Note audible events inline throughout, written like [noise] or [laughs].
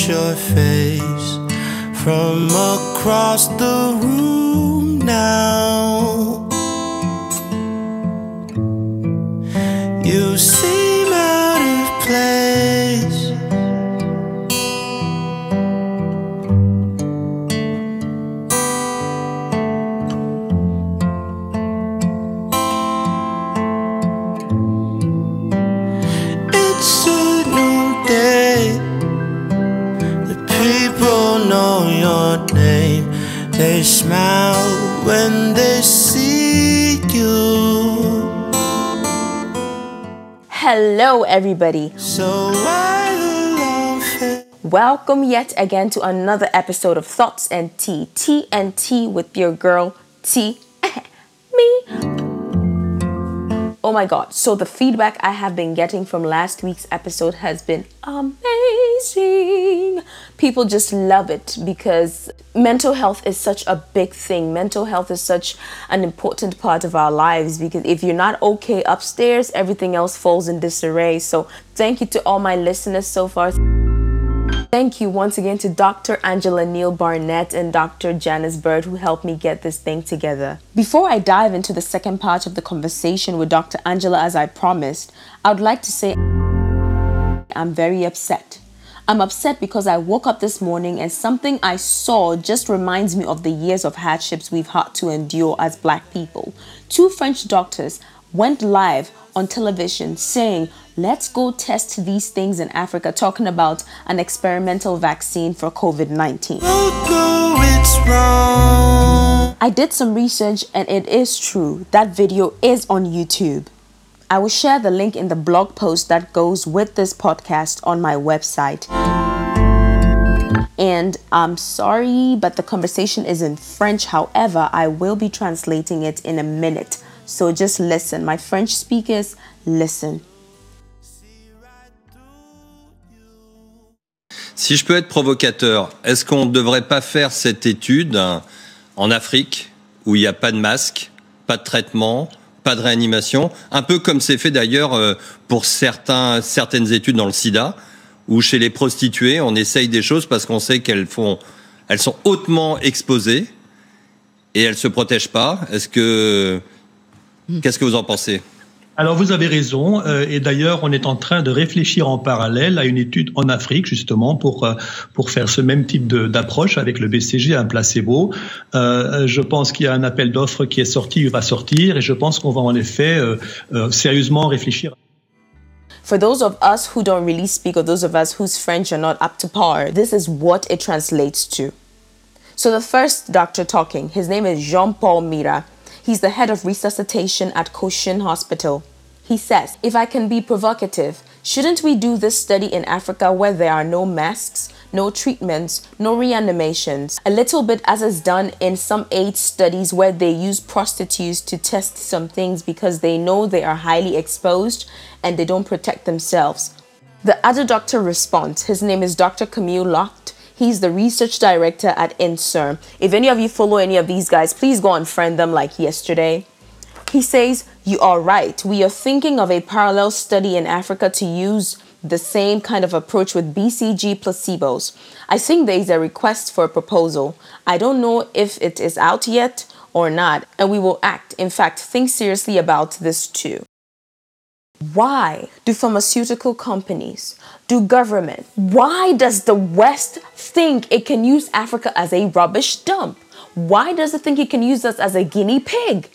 your face from across the room now. Name. They smile when they see you. Hello, everybody. So why the long? Welcome yet again to another episode of Thoughts and Tea. Tea and Tea with your girl T. [laughs] Me. Oh my god. So, the feedback I have been getting from last week's episode has been amazing. People just love it because mental health is such a big thing. Mental health is such an important part of our lives because if you're not okay upstairs, everything else falls in disarray. So, thank you to all my listeners so far. Thank you once again to Dr. Angela Neal Barnett and Dr. Janice Bird who helped me get this thing together. Before I dive into the second part of the conversation with Dr. Angela, as I promised, I would like to say I'm very upset. I'm upset because I woke up this morning and something I saw just reminds me of the years of hardships we've had to endure as black people. Two French doctors went live on television saying, Let's go test these things in Africa, talking about an experimental vaccine for COVID 19. Logo, it's wrong. I did some research and it is true. That video is on YouTube. I will share the link in the blog post that goes with this podcast on my website. And I'm sorry, but the conversation is in French. However, I will be translating it in a minute. So just listen. My French speakers, listen. Si je peux être provocateur, est-ce qu'on ne devrait pas faire cette étude en Afrique où il n'y a pas de masque, pas de traitement, pas de réanimation, un peu comme c'est fait d'ailleurs euh, pour certains, certaines études dans le sida, où chez les prostituées, on essaye des choses parce qu'on sait qu'elles font, elles sont hautement exposées et elles se protègent pas. Est-ce que, qu'est-ce que vous en pensez? Alors vous avez raison, euh, et d'ailleurs on est en train de réfléchir en parallèle à une étude en Afrique justement pour euh, pour faire ce même type d'approche avec le BCG, un placebo. Euh, je pense qu'il y a un appel d'offres qui est sorti, il va sortir, et je pense qu'on va en effet euh, euh, sérieusement réfléchir. For those of us who don't really speak, or those of us whose French are not up to par, this is what it translates to. So, the first doctor talking, his name is Jean Paul Mira. He's the head of resuscitation at Cochin Hospital. He says, If I can be provocative, shouldn't we do this study in Africa where there are no masks, no treatments, no reanimations? A little bit as is done in some AIDS studies where they use prostitutes to test some things because they know they are highly exposed and they don't protect themselves. The other doctor responds. His name is Dr. Camille Locht. He's the research director at INSERM. If any of you follow any of these guys, please go and friend them like yesterday. He says, You are right. We are thinking of a parallel study in Africa to use the same kind of approach with BCG placebos. I think there is a request for a proposal. I don't know if it is out yet or not, and we will act. In fact, think seriously about this too. Why do pharmaceutical companies, do government, why does the West think it can use Africa as a rubbish dump? Why does it think it can use us as a guinea pig?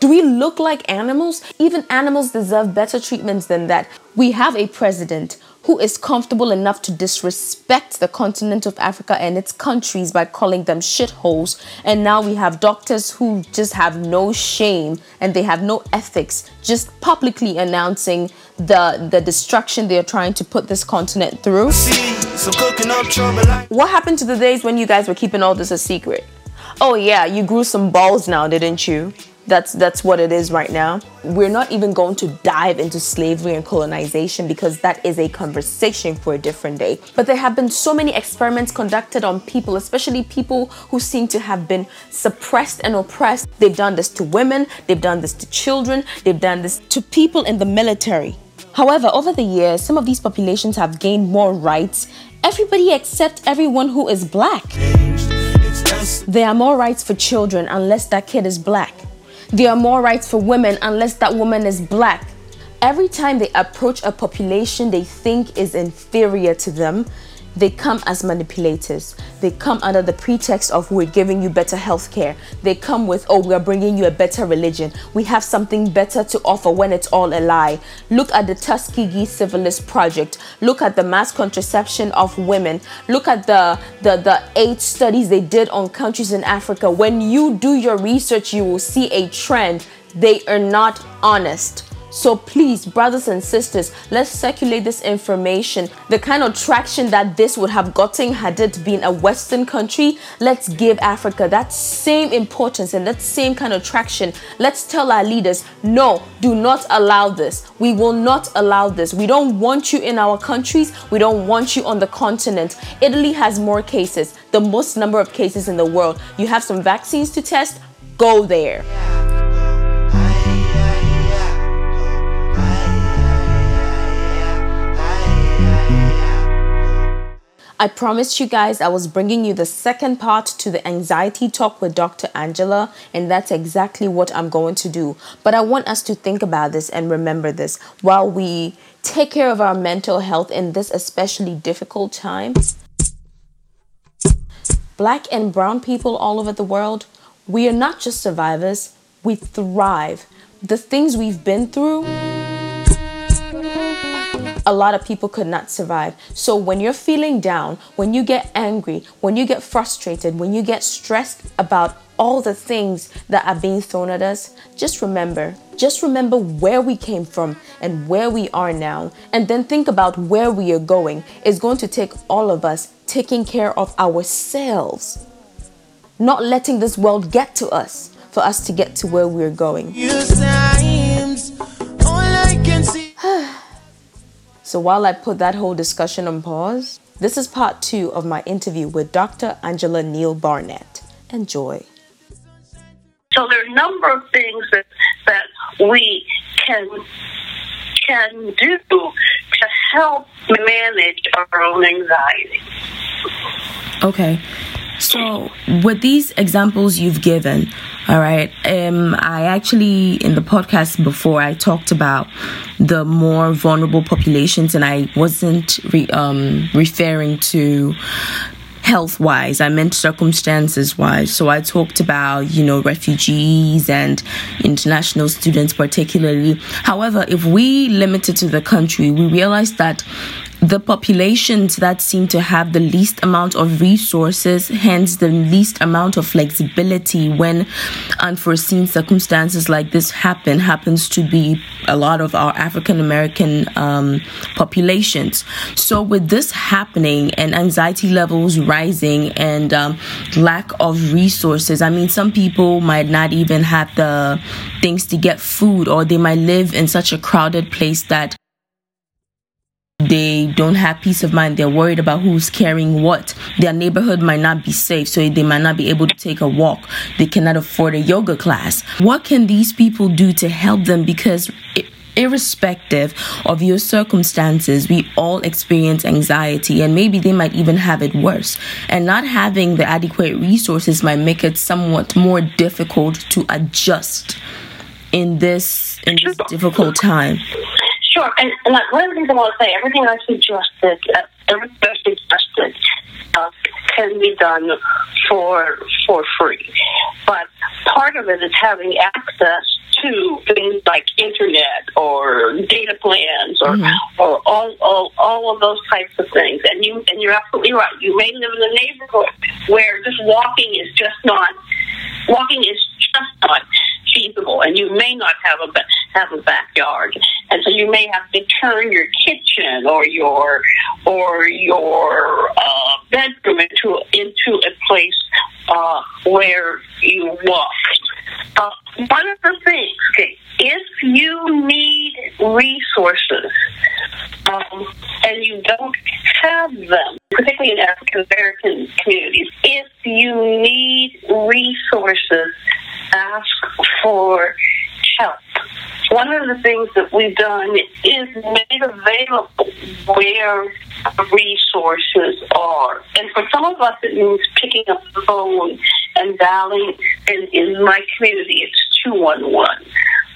Do we look like animals? Even animals deserve better treatments than that. We have a president who is comfortable enough to disrespect the continent of Africa and its countries by calling them shitholes. And now we have doctors who just have no shame and they have no ethics, just publicly announcing the, the destruction they are trying to put this continent through. What happened to the days when you guys were keeping all this a secret? Oh yeah, you grew some balls now, didn't you? That's that's what it is right now. We're not even going to dive into slavery and colonization because that is a conversation for a different day. But there have been so many experiments conducted on people, especially people who seem to have been suppressed and oppressed. They've done this to women, they've done this to children, they've done this to people in the military. However, over the years, some of these populations have gained more rights Everybody except everyone who is black. There are more rights for children unless that kid is black. There are more rights for women unless that woman is black. Every time they approach a population they think is inferior to them, they come as manipulators. They come under the pretext of we're giving you better health care. They come with, oh, we're bringing you a better religion. We have something better to offer when it's all a lie. Look at the Tuskegee Syphilis Project. Look at the mass contraception of women. Look at the, the, the AIDS studies they did on countries in Africa. When you do your research, you will see a trend. They are not honest. So please, brothers and sisters, let's circulate this information. The kind of traction that this would have gotten had it been a Western country, let's give Africa that same importance and that same kind of traction. Let's tell our leaders, no, do not allow this. We will not allow this. We don't want you in our countries. We don't want you on the continent. Italy has more cases, the most number of cases in the world. You have some vaccines to test, go there. I promised you guys I was bringing you the second part to the anxiety talk with Dr. Angela, and that's exactly what I'm going to do. But I want us to think about this and remember this while we take care of our mental health in this especially difficult time. Black and brown people all over the world, we are not just survivors, we thrive. The things we've been through a lot of people could not survive. So when you're feeling down, when you get angry, when you get frustrated, when you get stressed about all the things that are being thrown at us, just remember, just remember where we came from and where we are now. And then think about where we are going. It's going to take all of us taking care of ourselves, not letting this world get to us for us to get to where we're going. So while I put that whole discussion on pause, this is part two of my interview with Dr. Angela Neal Barnett. Enjoy. So there are a number of things that that we can can do to help manage our own anxiety. Okay. So, with these examples you've given, all right, um, I actually, in the podcast before, I talked about the more vulnerable populations, and I wasn't re- um, referring to health wise i meant circumstances wise so i talked about you know refugees and international students particularly. However if we limit it to the country we realize that the populations that seem to have the least amount of resources, hence the least amount of flexibility when unforeseen circumstances like this happen, happens to be a lot of our African American um, populations. So, with this happening and anxiety levels rising and um, lack of resources, I mean, some people might not even have the things to get food, or they might live in such a crowded place that they don't have peace of mind. They're worried about who's carrying what. Their neighborhood might not be safe so they might not be able to take a walk. They cannot afford a yoga class. What can these people do to help them? Because irrespective of your circumstances we all experience anxiety and maybe they might even have it worse. And not having the adequate resources might make it somewhat more difficult to adjust in this in this difficult time Sure, and, and like, one of the things I want to say, everything I suggested, uh, everything I suggested uh, can be done for for free. But part of it is having access to things like internet or data plans or Mm-hmm. or all, all all of those types of things. And you and you're absolutely right. You may live in a neighborhood where just walking is just not walking is just not feasible, and you may not have a have a backyard, and so you may have to turn your kitchen or your or your uh, bedroom into into a place uh, where you walk. Uh, one of the things, okay, if you need resources um, and you don't have them, particularly in African American communities, if you need resources, ask for help. One of the things that we've done is made available where resources are. And for some of us, it means picking up the phone and dialing. And in my community, it's 211.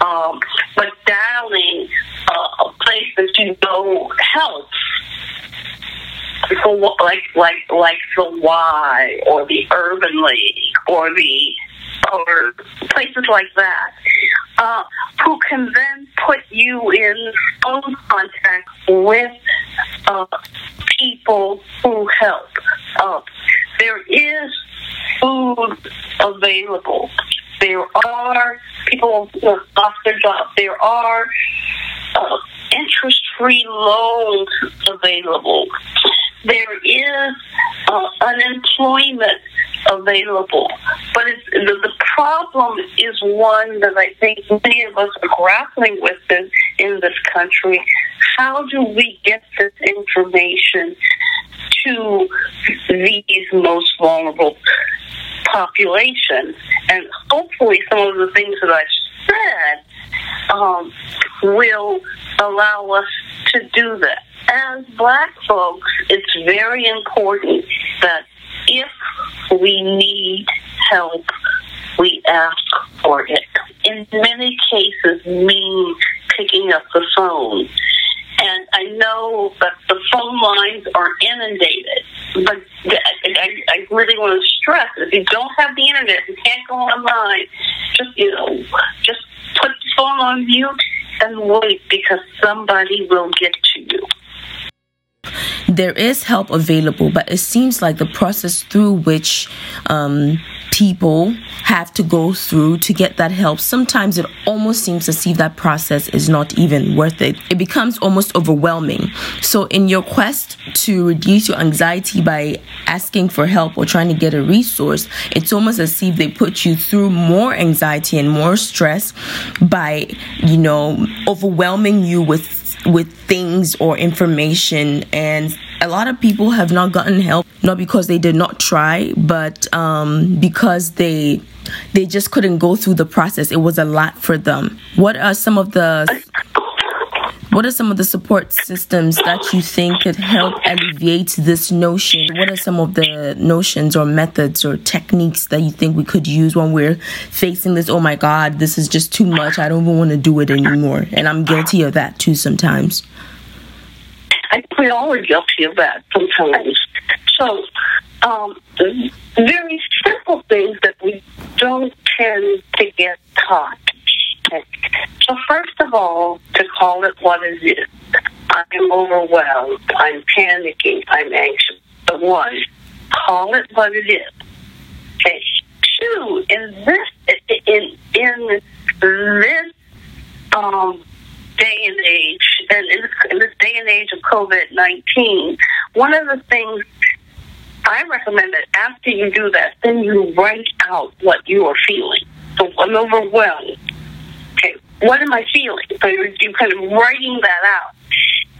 Um, but dialing uh, a place that you know helps. Like like like the Y or the Urban League or the or places like that, uh, who can then put you in phone contact with uh, people who help. Uh, there is food available. There are people who have lost their jobs. There are uh, interest-free loans available. There is uh, unemployment available. But the, the problem is one that I think many of us are grappling with in, in this country. How do we get this information to these most vulnerable populations? And hopefully, some of the things that I've said um, will allow us to do that. As black folks, it's very important that if we need help, we ask for it. In many cases, means picking up the phone. And I know that the phone lines are inundated, but I, I really want to stress if you don't have the internet, you can't go online, just, you know, just put the phone on mute and wait because somebody will get there is help available, but it seems like the process through which um, people have to go through to get that help, sometimes it almost seems as if that process is not even worth it. It becomes almost overwhelming. So, in your quest to reduce your anxiety by asking for help or trying to get a resource, it's almost as if they put you through more anxiety and more stress by, you know, overwhelming you with with things or information and a lot of people have not gotten help not because they did not try but um, because they they just couldn't go through the process. It was a lot for them. What are some of the what are some of the support systems that you think could help alleviate this notion? What are some of the notions or methods or techniques that you think we could use when we're facing this? Oh my God, this is just too much. I don't even want to do it anymore. And I'm guilty of that too sometimes. I think we all are guilty of that sometimes. So, um, very simple things that we don't tend to get taught so first of all, to call it what it is. I'm overwhelmed. I'm panicking. I'm anxious. The one, call it what it is. Okay. Two, in this in in this um, day and age, and in this, in this day and age of COVID nineteen, one of the things I recommend that after you do that, then you write out what you are feeling. So I'm overwhelmed what am I feeling? So you're, kind of writing that out.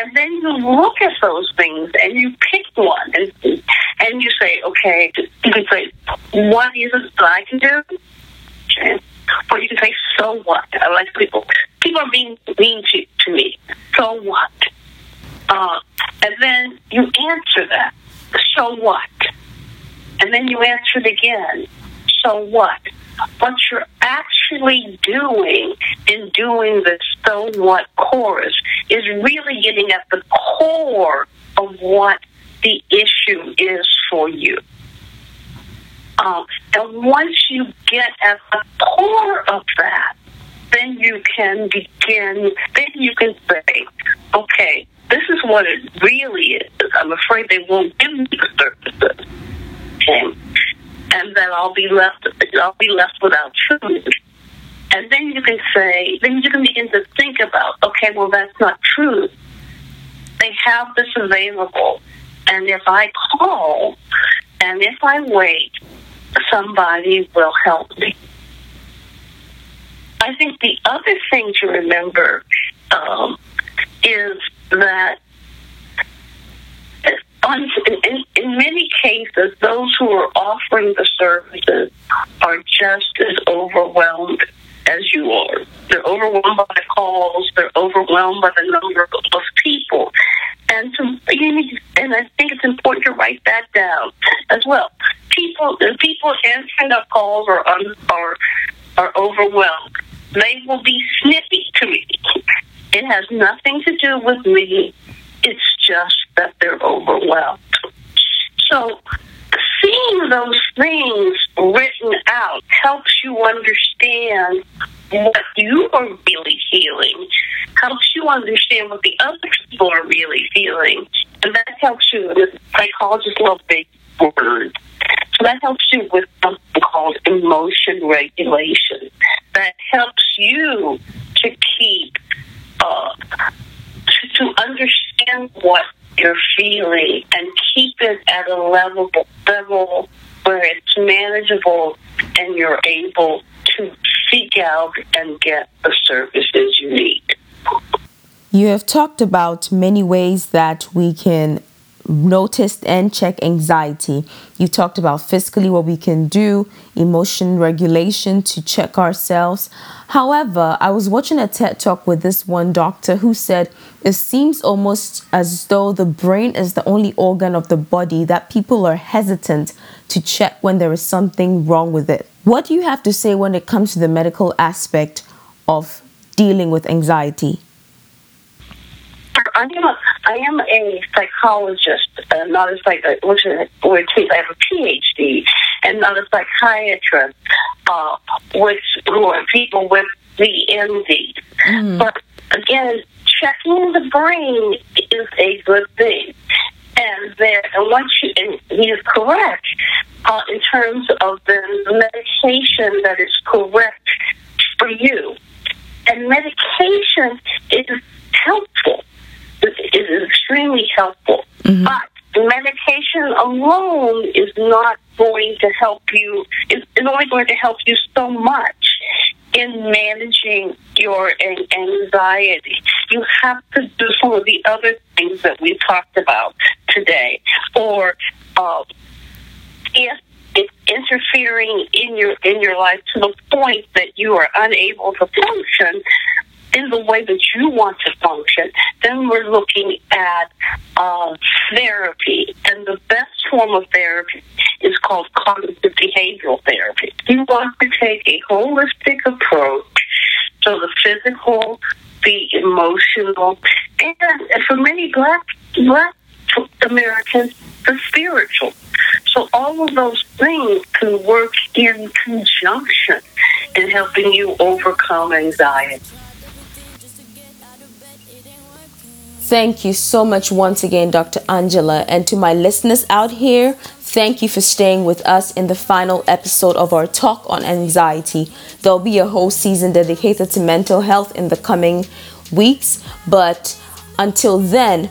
And then you look at those things and you pick one and and you say, okay, you can say, what is it that I can do? Or you can say, so what? I like people. People are being mean to, to me. So what? Uh, and then you answer that. So what? And then you answer it again. So what? what you're actually doing in doing the so what chorus is really getting at the core of what the issue is for you. Um, and once you get at the core of that, then you can begin, then you can say, okay, this is what it really is. I'm afraid they won't give me the services. Okay and then I'll be left I'll be left without food. And then you can say, then you can begin to think about, okay, well that's not true. They have this available, and if I call, and if I wait, somebody will help me. I think the other thing to remember um, is that on, in, many cases, those who are offering the services are just as overwhelmed as you are. They're overwhelmed by the calls, they're overwhelmed by the number of people. And to, and I think it's important to write that down as well. People, people answering the calls are un, are are overwhelmed. They will be snippy to me. It has nothing to do with me. It's just that they're overwhelmed. So seeing those things written out helps you understand what you are really feeling, helps you understand what the other people are really feeling, and that helps you. Psychologists love big words. So that helps you with something called emotion regulation. That helps you to keep, uh, to, to understand what you're feeling and keep it at a level level where it's manageable and you're able to seek out and get the services you need. You have talked about many ways that we can notice and check anxiety. You talked about fiscally what we can do, emotion regulation to check ourselves. However, I was watching a TED talk with this one doctor who said it seems almost as though the brain is the only organ of the body that people are hesitant to check when there is something wrong with it. What do you have to say when it comes to the medical aspect of dealing with anxiety? I I am a psychologist, uh, not a psych, which means I have a PhD, and not a psychiatrist, uh, which who are people with the. Mm. But again, checking the brain is a good thing. And there, and once you, and he is correct uh, in terms of the medication that is correct for you. And medication is helpful is extremely helpful. Mm-hmm. But medication alone is not going to help you, is, is only going to help you so much in managing your anxiety. You have to do some of the other things that we talked about today. Or uh, if it's interfering in your in your life to the point that you are unable to function, in the way that you want to function, then we're looking at uh, therapy. And the best form of therapy is called cognitive behavioral therapy. You want to take a holistic approach so the physical, the emotional, and for many black black Americans, the spiritual. So all of those things can work in conjunction in helping you overcome anxiety. Thank you so much once again, Dr. Angela. And to my listeners out here, thank you for staying with us in the final episode of our talk on anxiety. There'll be a whole season dedicated to mental health in the coming weeks. But until then,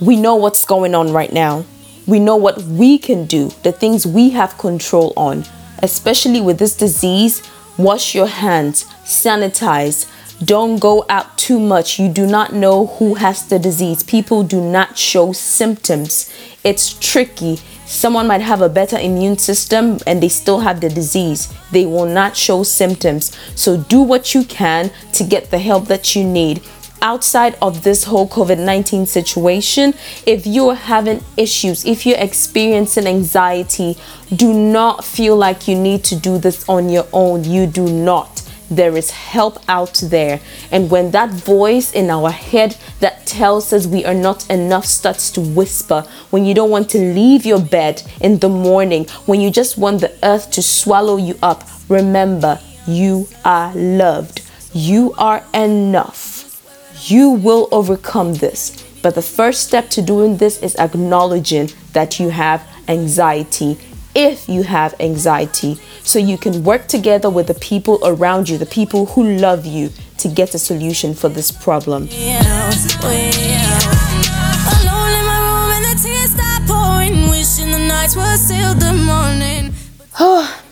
we know what's going on right now. We know what we can do, the things we have control on, especially with this disease. Wash your hands, sanitize don't go out too much. You do not know who has the disease. People do not show symptoms. It's tricky. Someone might have a better immune system and they still have the disease. They will not show symptoms. So do what you can to get the help that you need outside of this whole COVID 19 situation, if you're having issues, if you're experiencing anxiety, do not feel like you need to do this on your own. You do not there is help out there. And when that voice in our head that tells us we are not enough starts to whisper, when you don't want to leave your bed in the morning, when you just want the earth to swallow you up, remember you are loved. You are enough. You will overcome this. But the first step to doing this is acknowledging that you have anxiety if you have anxiety so you can work together with the people around you, the people who love you, to get a solution for this problem. Oh,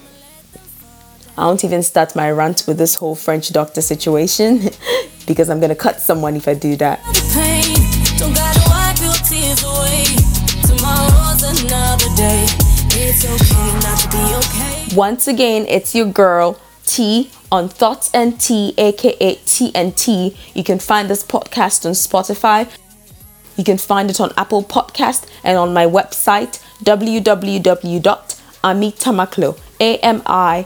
[sighs] I won't even start my rant with this whole French doctor situation [laughs] because I'm gonna cut someone if I do that. Once again, it's your girl T on Thoughts NT, aka TNT. You can find this podcast on Spotify. You can find it on Apple Podcast and on my website www.amitamakloe, A-M-I-T-A-M-A-K-L-O-E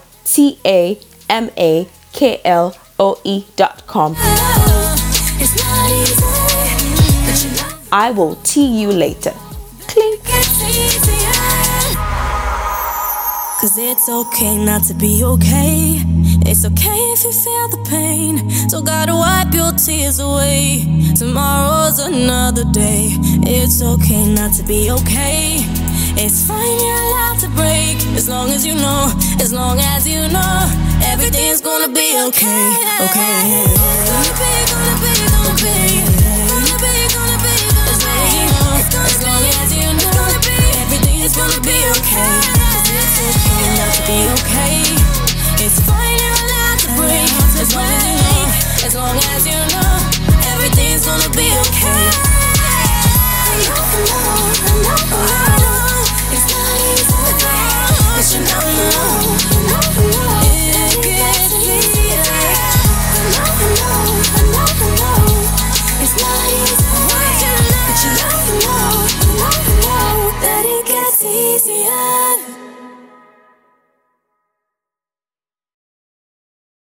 dot com. Oh, it's not easy, but you know I will see you later. Clink. Cause it's okay not to be okay. It's okay if you feel the pain. So gotta wipe your tears away. Tomorrow's another day. It's okay not to be okay. It's fine, you're allowed to break. As long as you know, as long as you know, everything's gonna be okay. Okay. Gonna be, gonna be, gonna be.